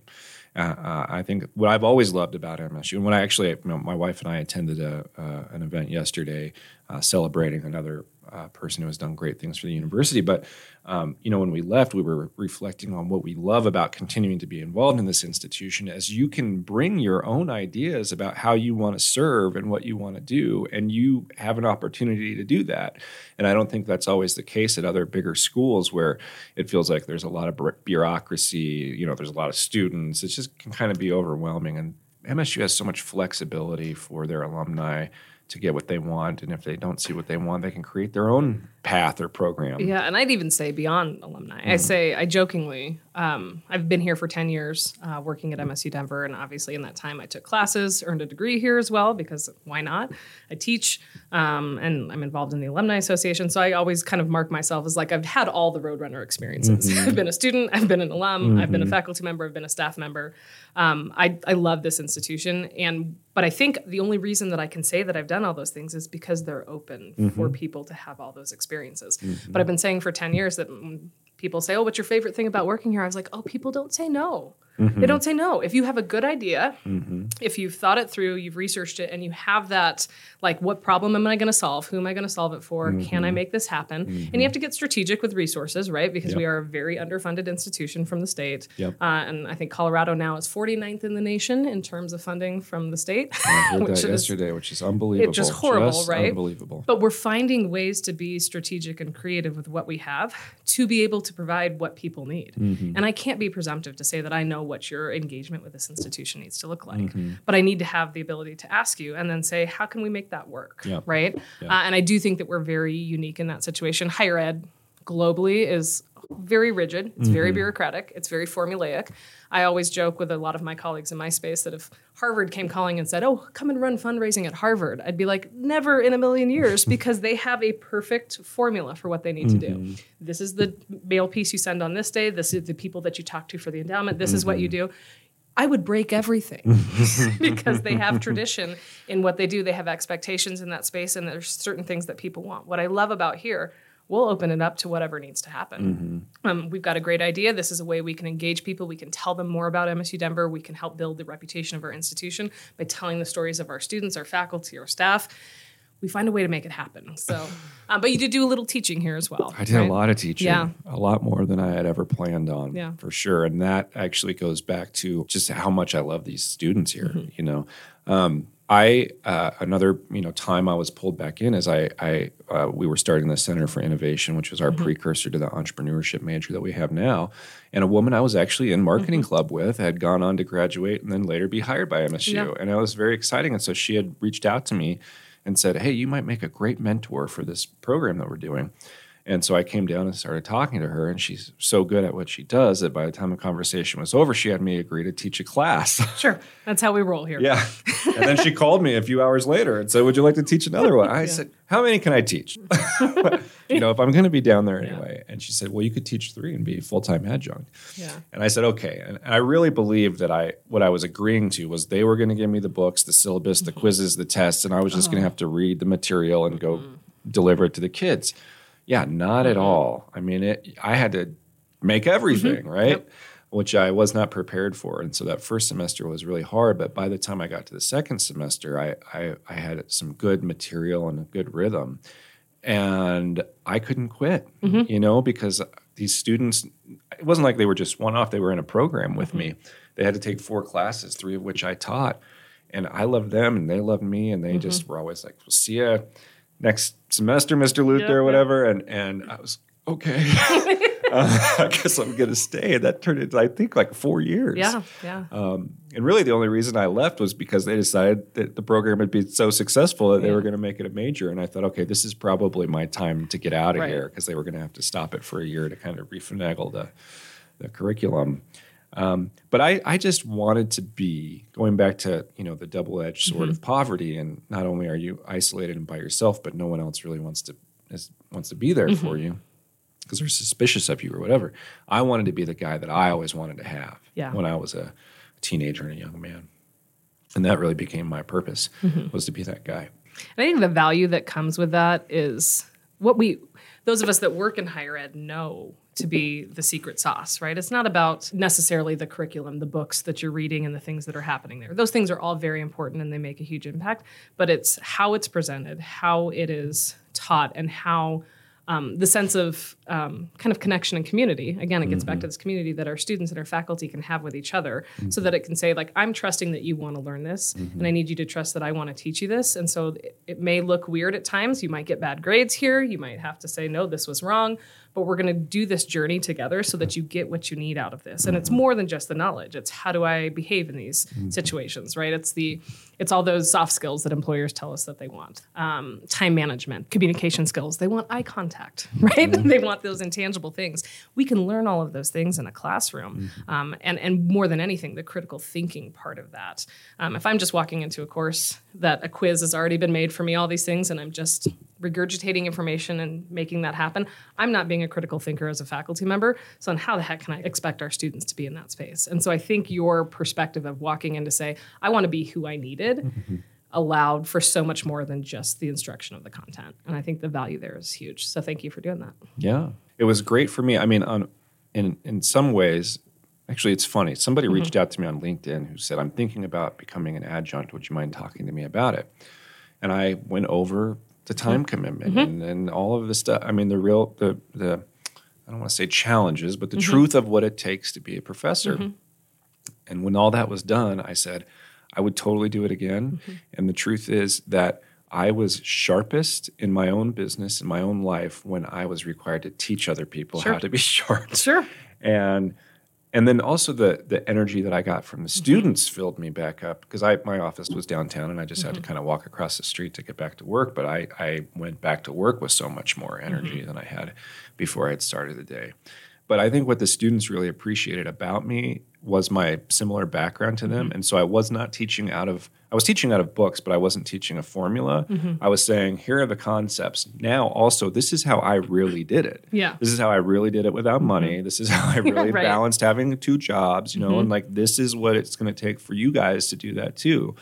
Uh, uh, I think what I've always loved about MSU, and when I actually, you know, my wife and I attended a, uh, an event yesterday uh, celebrating another uh, person who has done great things for the university. But um, you know, when we left, we were reflecting on what we love about continuing to be involved in this institution. As you can bring your own ideas about how you want to serve and what you want to do, and you have an opportunity to do that. And I don't think that's always the case at other bigger schools where it feels like there's a lot of bureaucracy. You know, there's a lot of students. It just can kind of be overwhelming. And MSU has so much flexibility for their alumni to get what they want. And if they don't see what they want, they can create their own path or program. Yeah, and I'd even say beyond alumni. Mm. I say, I jokingly, um, I've been here for 10 years uh, working at MSU Denver. And obviously, in that time, I took classes, earned a degree here as well, because why not? I teach um, and I'm involved in the Alumni Association. So I always kind of mark myself as like I've had all the Roadrunner experiences. Mm-hmm. I've been a student, I've been an alum, I've been a faculty member, I've been a staff member. Um, I, I love this institution. And but I think the only reason that I can say that I've done all those things is because they're open Mm-hmm. for people to have all those experiences. Mm-hmm. But I've been saying for 10 years that mm, people say, Oh, what's your favorite thing about working here? I was like, Oh, people don't say no. Mm-hmm. They don't say no. If you have a good idea, if you've thought it through, you've researched it, and you have that, like, what problem am I going to solve? Who am I going to solve it for? Can I make this happen? And you have to get strategic with resources, right? Because Yep. we are a very underfunded institution from the state. Yep. Uh, and I think Colorado now is 49th in the nation in terms of funding from the state. I heard which that is- yesterday, which is unbelievable. just horrible, Just right? Unbelievable. But we're finding ways to be strategic and creative with what we have to be able to provide what people need. Mm-hmm. And I can't be presumptive to say that I know what your engagement with this institution needs to look like. Mm-hmm. But I need to have the ability to ask you and then say, how can we make that work? Yeah. Right. Uh, and I do think that we're very unique in that situation. Higher ed globally is very rigid, it's very Mm-hmm. bureaucratic, it's very formulaic. I always joke with a lot of my colleagues in my space that if Harvard came calling and said, "Oh, come and run fundraising at Harvard," I'd be like, "Never in a million years," because they have a perfect formula for what they need to Mm-hmm. do. This is the mail piece you send on this day. This is the people that you talk to for the endowment. This is what you Mm-hmm. do. I would break everything because they have tradition in what they do. They have expectations in that space, and there's certain things that people want. What I love about here, we'll open it up to whatever needs to happen. Um, we've got a great idea. This is a way we can engage people. We can tell them more about MSU Denver. We can help build the reputation of our institution by telling the stories of our students, our faculty, our staff. We find a way to make it happen. So, um, but you did do a little teaching here as well. I did right? a lot of teaching, Yeah. a lot more than I had ever planned on, Yeah. for sure. And that actually goes back to just how much I love these students here. Mm-hmm. You know, um, I uh, another you know time I was pulled back in as I I uh, we were starting the Center for Innovation, which was our Mm-hmm. precursor to the entrepreneurship major that we have now. And a woman I was actually in marketing Mm-hmm. club with had gone on to graduate and then later be hired by MSU, Yeah. and it was very exciting. And so she had reached out to me and said, "Hey, you might make a great mentor for this program that we're doing." And so I came down and started talking to her, and she's so good at what she does that by the time the conversation was over, she had me agree to teach a class. Sure. That's how we roll here. yeah. And then she called me a few hours later and said, Would you like to teach another one? I said, How many can I teach? you know, if I'm going to be down there anyway. And she said, Well, you could teach three and be full time adjunct. Yeah. And I said, okay. And I really believed that I what I was agreeing to was they were going to give me the books, the syllabus, the mm-hmm. quizzes, the tests, and I was just going to uh-huh. have to read the material and go mm-hmm. deliver it to the kids. Yeah, not at mm-hmm. all. I mean, it. I had to make mm-hmm. everything right, Yep. which I was not prepared for, and so that first semester was really hard. But by the time I got to the second semester, I I, I had some good material and a good rhythm, and I couldn't quit. Mm-hmm. You know, because these students, it wasn't like they were just one off. They were in a program with me. They had to take four classes, three of which I taught, and I loved them, and they loved me, and they just were always like, "We'll see you next semester, Mr. Luther, Yeah, or yeah. whatever." And and I was okay. uh, I guess I'm going to stay. And that turned into, I think, like four years. Yeah. Yeah. Um, and really, the only reason I left was because they decided that the program had been so successful that they were going to make it a major. And I thought, okay, this is probably my time to get out of Right. here because they were going to have to stop it for a year to kind of refinagle the, the curriculum. Um, but I, I just wanted to be going back to you know the double edged sword Mm-hmm. of poverty, and not only are you isolated and by yourself, but no one else really wants to is, wants to be there Mm-hmm. for you. because they're suspicious of you or whatever. I wanted to be the guy that I always wanted to have Yeah. when I was a teenager and a young man. And that really became my purpose was to be that guy. And I think the value that comes with that is what we, those of us that work in higher ed, know to be the secret sauce, right? It's not about necessarily the curriculum, the books that you're reading, and the things that are happening there. Those things are all very important and they make a huge impact, but it's how it's presented, how it is taught, and how um, the sense of um, kind of connection and community. Again, it gets back to this community that our students and our faculty can have with each other so that it can say, like, I'm trusting that you want to learn this, and I need you to trust that I want to teach you this. And so it, it may look weird at times. You might get bad grades here. You might have to say, no, this was wrong. But we're going to do this journey together so that you get what you need out of this. And it's more than just the knowledge. It's how do I behave in these situations, right? It's the it's all those soft skills that employers tell us that they want. Um, time management, communication skills. They want eye contact, right? they want those intangible things. We can learn all of those things in a classroom, um, and and more than anything, the critical thinking part of that. Um, if I'm just walking into a course that a quiz has already been made for me, all these things, and I'm just regurgitating information and making that happen, I'm not being a critical thinker as a faculty member. So, then how the heck can I expect our students to be in that space? And so, I think your perspective of walking in to say, I want to be who I needed, mm-hmm. allowed for so much more than just the instruction of the content. And I think the value there is huge. So, thank you for doing that. Yeah. It was great for me. I mean, on in in some ways, actually it's funny. Somebody mm-hmm. reached out to me on LinkedIn who said, I'm thinking about becoming an adjunct. Would you mind talking to me about it? And I went over the time mm-hmm. commitment mm-hmm. and, and all of the stuff. I mean, the real the the I don't want to say challenges, but the mm-hmm. truth of what it takes to be a professor. And when all that was done, I said, I would totally do it again. And the truth is that I was sharpest in my own business, in my own life, when I was required to teach other people how to be sharp. Sure. And and then also the the energy that I got from the mm-hmm. students filled me back up because I my office was downtown and I just had to mm-hmm. kind of walk across the street to get back to work. But I I went back to work with so much more energy mm-hmm. than I had before I had started the day. But I think what the students really appreciated about me was my similar background to them. And so I was not teaching out of I was teaching out of books, but I wasn't teaching a formula. Mm-hmm. I was saying, here are the concepts. Now also this is how I really did it. Yeah. This is how I really did it without mm-hmm. money. This is how I really Right. balanced having two jobs, you know, and mm-hmm. like this is what it's going to take for you guys to do that too.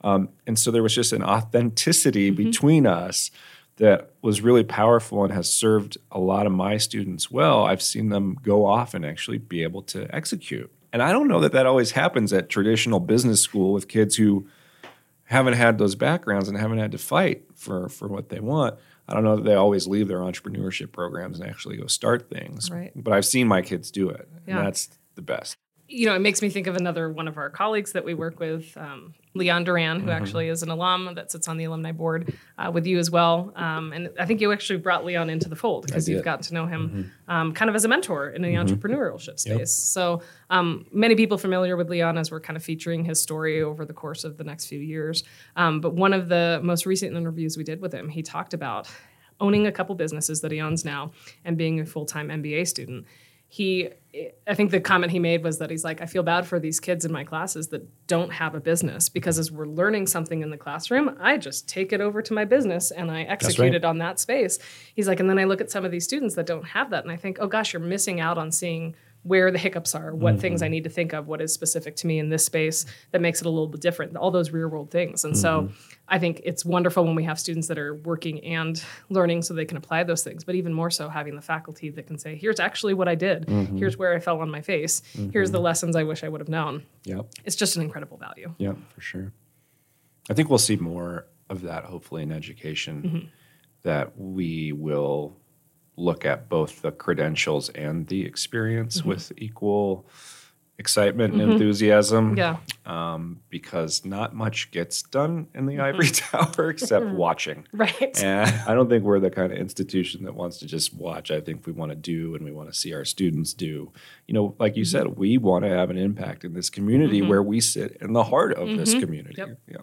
Um, and so there was just an authenticity between us that was really powerful and has served a lot of my students well. I've seen them go off and actually be able to execute. And I don't know that that always happens at traditional business school with kids who haven't had those backgrounds and haven't had to fight for for what they want. I don't know that they always leave their entrepreneurship programs and actually go start things. Right. But I've seen my kids do it. Yeah. And that's the best. You know, it makes me think of another one of our colleagues that we work with, um, Leon Duran, who actually is an alum that sits on the alumni board uh, with you as well. Um, and I think you actually brought Leon into the fold because you've gotten to know him um, kind of as a mentor in the entrepreneurship space. So um, many people familiar with Leon as we're kind of featuring his story over the course of the next few years. Um, but one of the most recent interviews we did with him, he talked about owning a couple businesses that he owns now and being a full-time MBA student he i think the comment he made was that he's like i feel bad for these kids in my classes that don't have a business because as we're learning something in the classroom i just take it over to my business and i execute right. it on that space he's like and then i look at some of these students that don't have that and i think oh gosh you're missing out on seeing where the hiccups are, what things I mm-hmm. need to think of, what is specific to me in this space that makes it a little bit different, all those real world things. And so mm-hmm. I think it's wonderful when we have students that are working and learning so they can apply those things, but even more so having the faculty that can say, here's actually what I did, mm-hmm. here's where I fell on my face, here's the lessons I wish I would have known. Yep. It's just an incredible value. Yeah, for sure. I think we'll see more of that hopefully in education Mm-hmm. that we will look at both the credentials and the experience Mm-hmm. with equal excitement and mm-hmm. enthusiasm. Yeah. Um, because not much gets done in the mm-hmm. ivory tower except mm-hmm. watching. Right. And I don't think we're the kind of institution that wants to just watch. I think we want to do and we want to see our students do. You know, like you said, we want to have an impact in this community where we sit in the heart of this community. Yep. Yeah.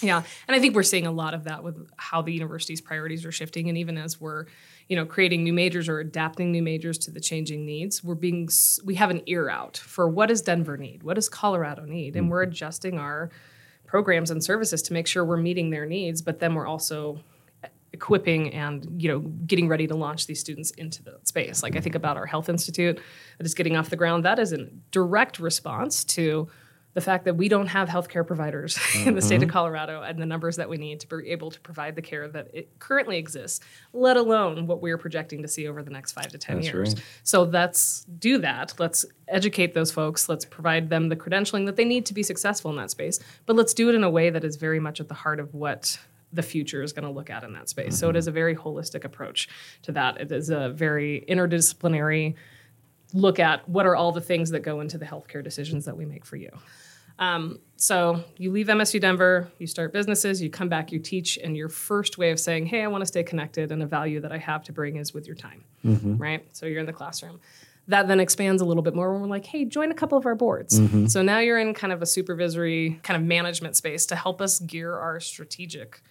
Yeah, and I think we're seeing a lot of that with how the university's priorities are shifting, and even as we're, you know, creating new majors or adapting new majors to the changing needs, we're being we have an ear out for what does Denver need, what does Colorado need, and mm. we're adjusting our programs and services to make sure we're meeting their needs, but then we're also equipping and you know getting ready to launch these students into the space. Like i think about our health institute that is getting off the ground. That is a direct response to the fact that we don't have healthcare providers mm-hmm. in the state of mm-hmm. Colorado and the numbers that we need to be able to provide the care that it currently exists, let alone what we're projecting to see over the next five to 10 that's years. Right. So let's do that. Let's educate those folks. Let's provide them the credentialing that they need to be successful in that space. But let's do it in a way that is very much at the heart of what the future is going to look at in that space. Mm-hmm. So it mm-hmm. a very holistic approach to that. It is a very interdisciplinary look at what are all the things that go into the healthcare decisions that we make for you. Um, so you leave MSU Denver, you start businesses, you come back, you teach, and your first way of saying, "Hey, I want to stay connected," and a value that I have to bring is with your time, mm-hmm. right? So you're in the classroom. That then expands a little bit more when we're like, "Hey, join a couple of our boards." Mm-hmm. So now you're in kind of a supervisory kind of management space to help us gear our strategic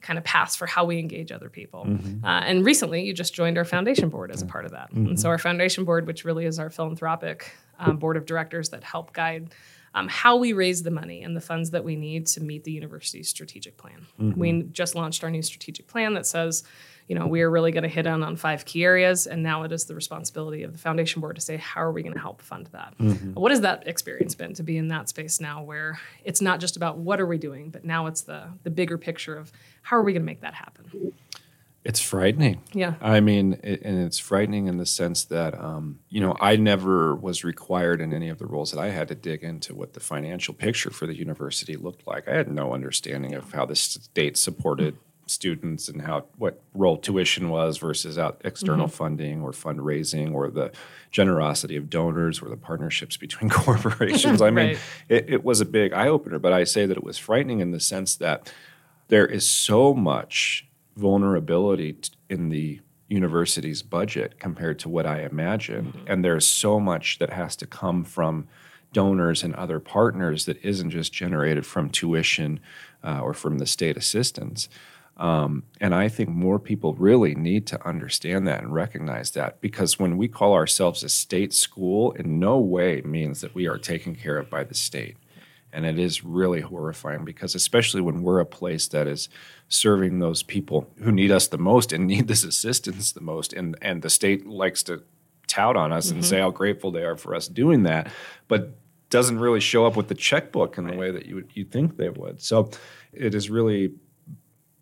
kind of paths for how we engage other people. Mm-hmm. Uh, and recently, you just joined our foundation board as a part of that. Mm-hmm. And so, our foundation board, which really is our philanthropic um, board of directors that help guide um, how we raise the money and the funds that we need to meet the university's strategic plan. Mm-hmm. We just launched our new strategic plan that says, you know, we are really going to hit on on five key areas, and now it is the responsibility of the foundation board to say, how are we going to help fund that? Mm-hmm. What has that experience been to be in that space now, where it's not just about what are we doing, but now it's the the bigger picture of how are we going to make that happen? It's frightening. Yeah. I mean, it, and it's frightening in the sense that, um, you know, I never was required in any of the roles that I had to dig into what the financial picture for the university looked like. I had no understanding of how the state supported students and how what role tuition was versus out external mm-hmm. funding or fundraising or the generosity of donors or the partnerships between corporations. I mean, right. it, it was a big eye opener, but I say that it was frightening in the sense that there is so much vulnerability in the university's budget compared to what I imagined. Mm-hmm. And there's so much that has to come from donors and other partners that isn't just generated from tuition uh, or from the state assistance. Um, and I think more people really need to understand that and recognize that because when we call ourselves a state school, in no way means that we are taken care of by the state. And it is really horrifying because, especially when we're a place that is serving those people who need us the most and need this assistance the most, and, and the state likes to tout on us mm-hmm. and say how grateful they are for us doing that, but doesn't really show up with the checkbook in the way that you would you think they would. So it has really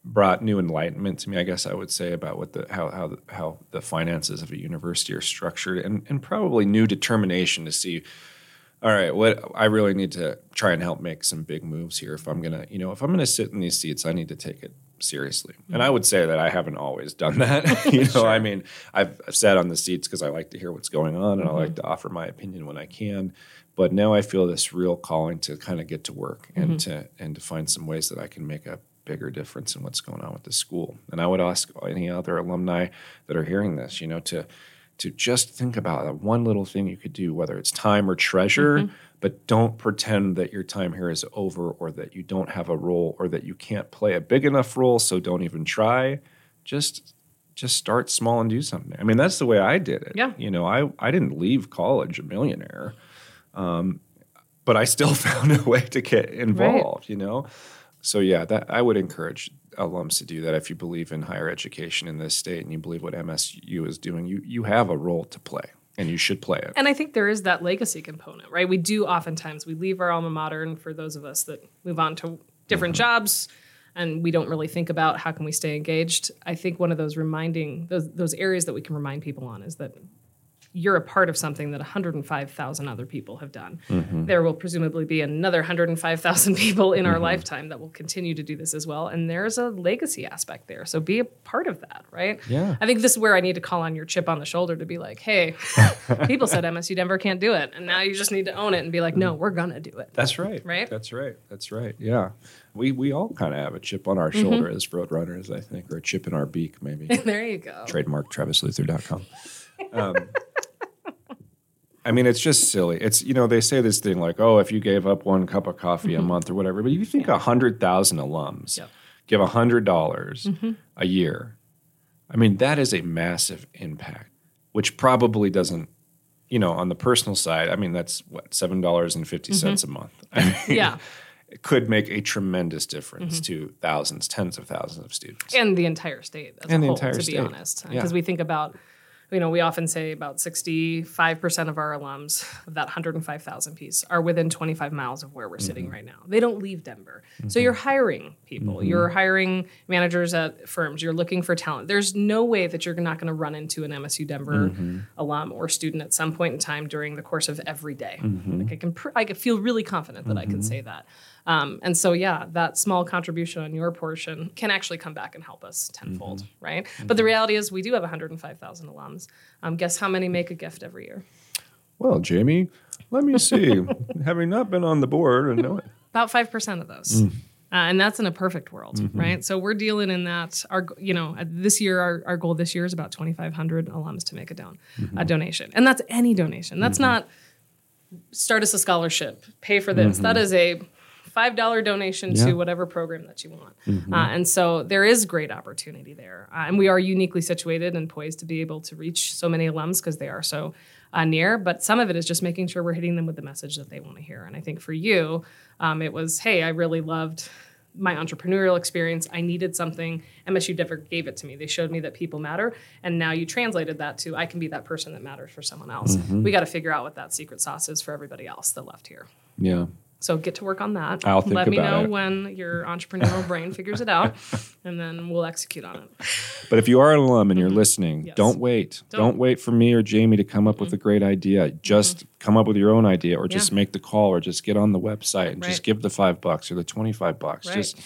brought new enlightenment to me, I guess I would say, about what the how how the, how the finances of a university are structured, and and probably new determination to see all right, what I really need to try and help make some big moves here. If I'm gonna, you know, if I'm gonna sit in these seats, I need to take it seriously. And I would say that I haven't always done that. you know, sure. I mean, I've, I've, sat on the seats because I like to hear what's going on and mm-hmm. I like mm-hmm. to offer my opinion when I can. But now I feel this real calling to kind of get to work and mm-hmm. to and to find some ways that I can make a bigger difference in what's going on with the school. And I would ask any other alumni that are hearing this, you know, to to just think about that one little thing you could do, whether it's time or treasure, mm-hmm. but don't pretend that your time here is over or that you don't have a role or that you can't play a big enough role, so don't even try. Just just start small and do something. I mean, that's the way I did it. Yeah. You know, I, I didn't leave college a millionaire, um, but I still found a way to get involved, right. you know? So yeah, that I would encourage alums to do that if you believe in higher education in this state and you believe what MSU is doing. You you have a role to play and you should play it. And I think there is that legacy component, right? We do oftentimes we leave our alma mater, and for those of us that move on to different mm-hmm. jobs, and we don't really think about how can we stay engaged. I think one of those reminding those those areas that we can remind people on is that you're a part of something that 105,000 other people have done. Mm-hmm. There will presumably be another 105,000 people in mm-hmm. our lifetime that will continue to do this as well. And there's a legacy aspect there. So be a part of that, right? Yeah. I think this is where I need to call on your chip on the shoulder to be like, hey, people said MSU Denver can't do it. And now you just need to own it and be like, no, we're going to do it. That's right. Right? That's right. That's right. Yeah. We, we all kind of have a chip on our mm-hmm. shoulder as roadrunners, I think, or a chip in our beak, maybe. there you go. Trademark travisluther.com. Um, I mean, it's just silly. It's you know they say this thing like, oh, if you gave up one cup of coffee mm-hmm. a month or whatever, but you think a hundred thousand alums yep. give a hundred dollars mm-hmm. a year. I mean, that is a massive impact, which probably doesn't, you know, on the personal side. I mean, that's what seven dollars and fifty cents mm-hmm. a month. I mean, yeah. it could make a tremendous difference to thousands, tens of thousands of students. and the entire state as And a the whole, entire to state. be honest. Yeah. Because we think about, you know, we often say about 65% of our alums of that 105,000 piece are within 25 miles of where we're Mm-hmm. sitting right now. They don't leave Denver. So you're hiring people, Mm-hmm. you're hiring managers at firms, you're looking for talent. There's no way that you're not going to run into an MSU Denver Mm-hmm. alum or student at some point in time during the course of every day. Mm-hmm. Like I can, pr- I can feel really confident that I can say that. Um, and so, yeah, that small contribution on your portion can actually come back and help us tenfold, Mm-hmm. right? But the reality is, we do have 105,000 alums. Um, guess how many make a gift every year? Well, Jamie, let me see. Having not been on the board and know it. About 5% of those. Mm. Uh, and that's in a perfect world, Mm-hmm. right? So we're dealing in that. Our, you know, this year, our, our goal this year is about 2,500 alums to make a don, Mm-hmm. a donation, and that's any donation. That's not start us a scholarship, pay for this. That is a five dollar donation. Yeah. to whatever program that you want. Mm-hmm. Uh, and so there is great opportunity there, uh, and we are uniquely situated and poised to be able to reach so many alums because they are so uh, near. But some of it is just making sure we're hitting them with the message that they want to hear. And I think for you, um, it was, hey, I really loved my entrepreneurial experience. I needed something. MSU Denver gave it to me. They showed me that people matter. And now you translated that to I can be that person that matters for someone else. Mm-hmm. We got to figure out what that secret sauce is for everybody else that left here. Yeah. So get to work on that. I'll think Let me know it. when your entrepreneurial brain figures it out, and then we'll execute on it. But if you are an alum and you're listening, Mm-hmm. Yes. don't wait. Don't. Don't. Mm-hmm. wait for me or Jamie to come up with a great idea. Just come up with your own idea or just Yeah. make the call or just get on the website and just give the five bucks or the 25 bucks. Right. Just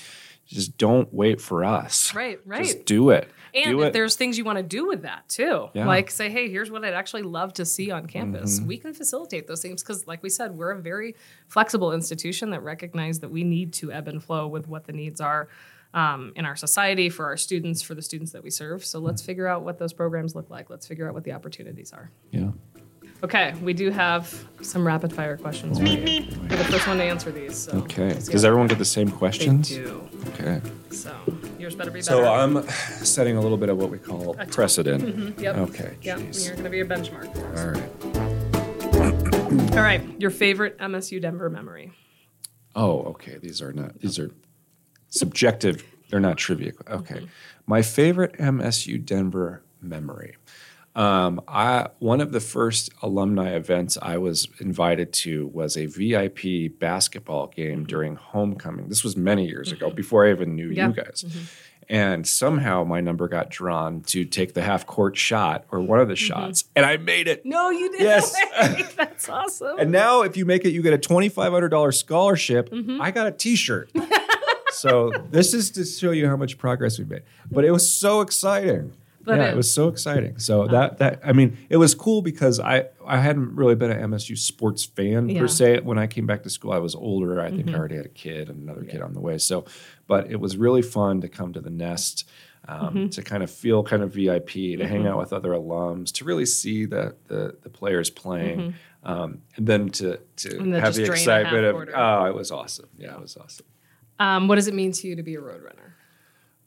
just don't wait for us. Right, right. Just do it. And if there's things you want to do with that too, Yeah. like say, hey, here's what I'd actually love to see on campus, Mm-hmm. we can facilitate those things because, like we said, we're a very flexible institution that recognize that we need to ebb and flow with what the needs are um, in our society for our students, for the students that we serve. So let's figure out what those programs look like. Let's figure out what the opportunities are. Yeah. Okay, we do have some rapid fire questions for you. You're the first one to answer these. So Okay. let's see Does how- everyone get the same They questions? do. Okay. So yours better be better. So I'm setting a little bit of what we call precedent. Yep. Okay. Yep. jeez. You're going to be a benchmark for us. All right. All right. Your favorite MSU Denver memory? Oh, okay. These are not. These are subjective. They're not trivia. Okay. My favorite MSU Denver memory. Um, Um, I one of the first alumni events I was invited to was a VIP basketball game mm-hmm. during homecoming. This was many years ago, mm-hmm. before I even knew Yeah. you guys. Mm-hmm. And somehow my number got drawn to take the half court shot or one of the shots, and I made it. No, you didn't. Yes. That's awesome. And now, if you make it, you get a twenty five hundred dollars scholarship. Mm-hmm. I got a T shirt. so this is to show you how much progress we've made. But it was so exciting. But yeah, it- it was so exciting. So that that I mean, it was cool because I I hadn't really been an MSU sports fan Yeah. Mm-hmm. per se. When I came back to school, I was older. I think I already had a kid and another kid on the way. So, but it was really fun to come to the nest. Um, Mm-hmm. To kind of feel kind of VIP, to hang out with other alums, to really see the the, the players playing, um, and then to to Mm-hmm. Then have the excitement of oh, it was awesome. Yeah, it was awesome. Um, what does it mean to you to be a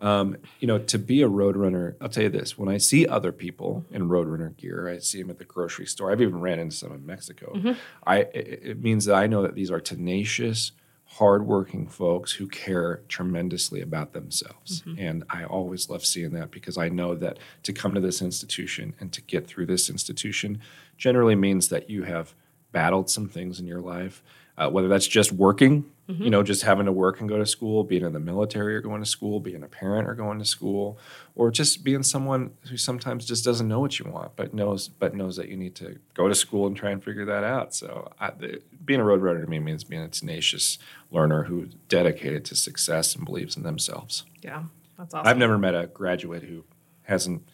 roadrunner? you know, to be a roadrunner, I'll tell you this: when I see other people in roadrunner gear, I see them at the grocery store. I've even ran into some in Mexico. Mm-hmm. I it, it means that I know that these are tenacious, hardworking folks who care tremendously about themselves, mm-hmm. and I always love seeing that because I know that to come to this institution and to get through this institution generally means that you have battled some things in your life, uh, whether that's just working, you know, just having to work and go to school, being in the military or going to school, being a parent or going to school, or just being someone who sometimes just doesn't know what you want, but knows but knows that you need to go to school and try and figure that out. So, I, the, being a road runner to me means being a tenacious learner who's dedicated to success and believes in themselves. Yeah, that's awesome. I've never met a graduate who hasn't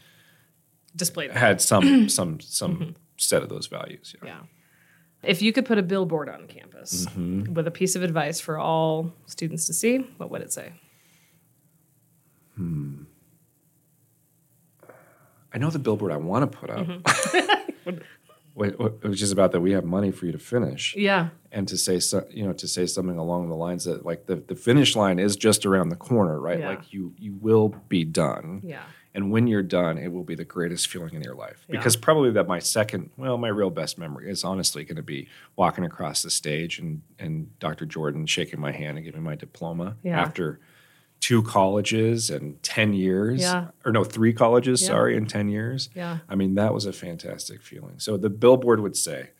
displayed that. had some some some mm-hmm. set of those values. Yeah. Yeah. If you could put a billboard on campus Mm-hmm. with a piece of advice for all students to see, what would it say? I know the billboard I want to put up, Mm-hmm. Wh- wh- which is about that we have money for you to finish, Yeah. and to say so, you know to say something along the lines that like the, the finish line is just around the corner, right? Yeah. Like you you will be done, Yeah. And when you're done, it will be the greatest feeling in your life. Yeah. Because probably that my second, well, my real best memory is honestly going to be walking across the stage and, and Dr. Jordan shaking my hand and giving my diploma Yeah. after two colleges and 10 years. Yeah. Or no, three colleges, sorry, in 10 years. Yeah. I mean, that was a fantastic feeling. So the billboard would say,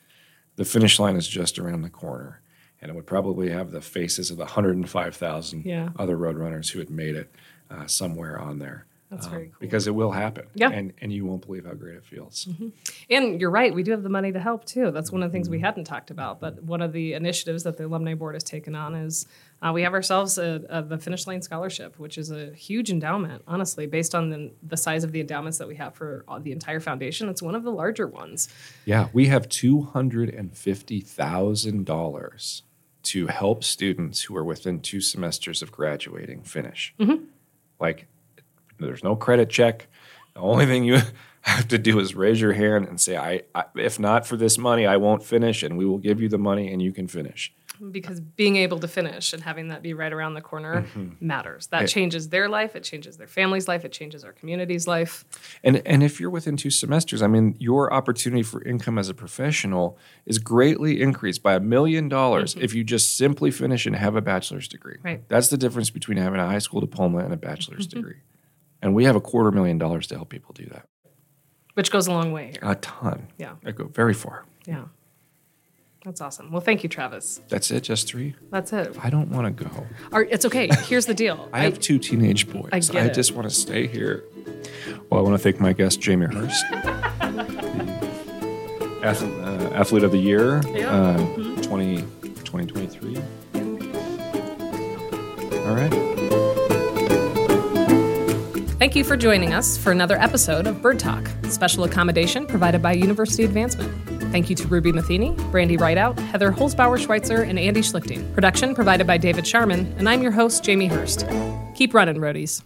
the finish line is just around the corner. And it would probably have the faces of the 105,000 Yeah. other road runners who had made it uh, somewhere on there. That's Um, very cool. Because it will happen. Yeah. And, and you won't believe how great it feels. And you're right, we do have the money to help too. That's one of the things Mm-hmm. we hadn't talked about. But one of the initiatives that the alumni board has taken on is uh, we have ourselves a, a, the Finish Line Scholarship, which is a huge endowment, honestly, based on the, the size of the endowments that we have for the entire foundation. It's one of the larger ones. Yeah, we have $250,000 to help students who are within two semesters of graduating finish. Mm-hmm. Like, there's no credit check. The only thing you have to do is raise your hand and say, I, I if not for this money, I won't finish, and we will give you the money and you can finish. Because being able to finish and having that be right around the corner Mm-hmm. matters. That changes their life, it changes their family's life, it changes our community's life. And and if you're within two semesters, I mean, your opportunity for income as a professional is greatly increased by a million dollars if you just simply finish and have a bachelor's degree. Mm-hmm. Right. Mm-hmm. That's the difference between having a high school diploma and a bachelor's degree. And we have a quarter million dollars to help people do that. Which goes a long way here. A ton. Yeah. I go very far. Yeah. That's awesome. Well, thank you, Travis. That's it, just three? That's it. I don't want to go. All right, it's okay. Here's the deal. I have two teenage boys. I get it. just want to stay here. Well, I want to thank my guest, Jamie Hurst, Ath- uh, Athlete of the Year, Yeah. uh, 20, 2023. All right. Thank you for joining us for another episode of Bird Talk, special accommodation provided by University Advancement. Thank you to Ruby Matheny, Brandy Rideout, Heather Holzbauer Schweitzer, and Andy Schlichting. Production provided by David Sharman, and I'm your host, Jamie Hurst. Keep running, roadies.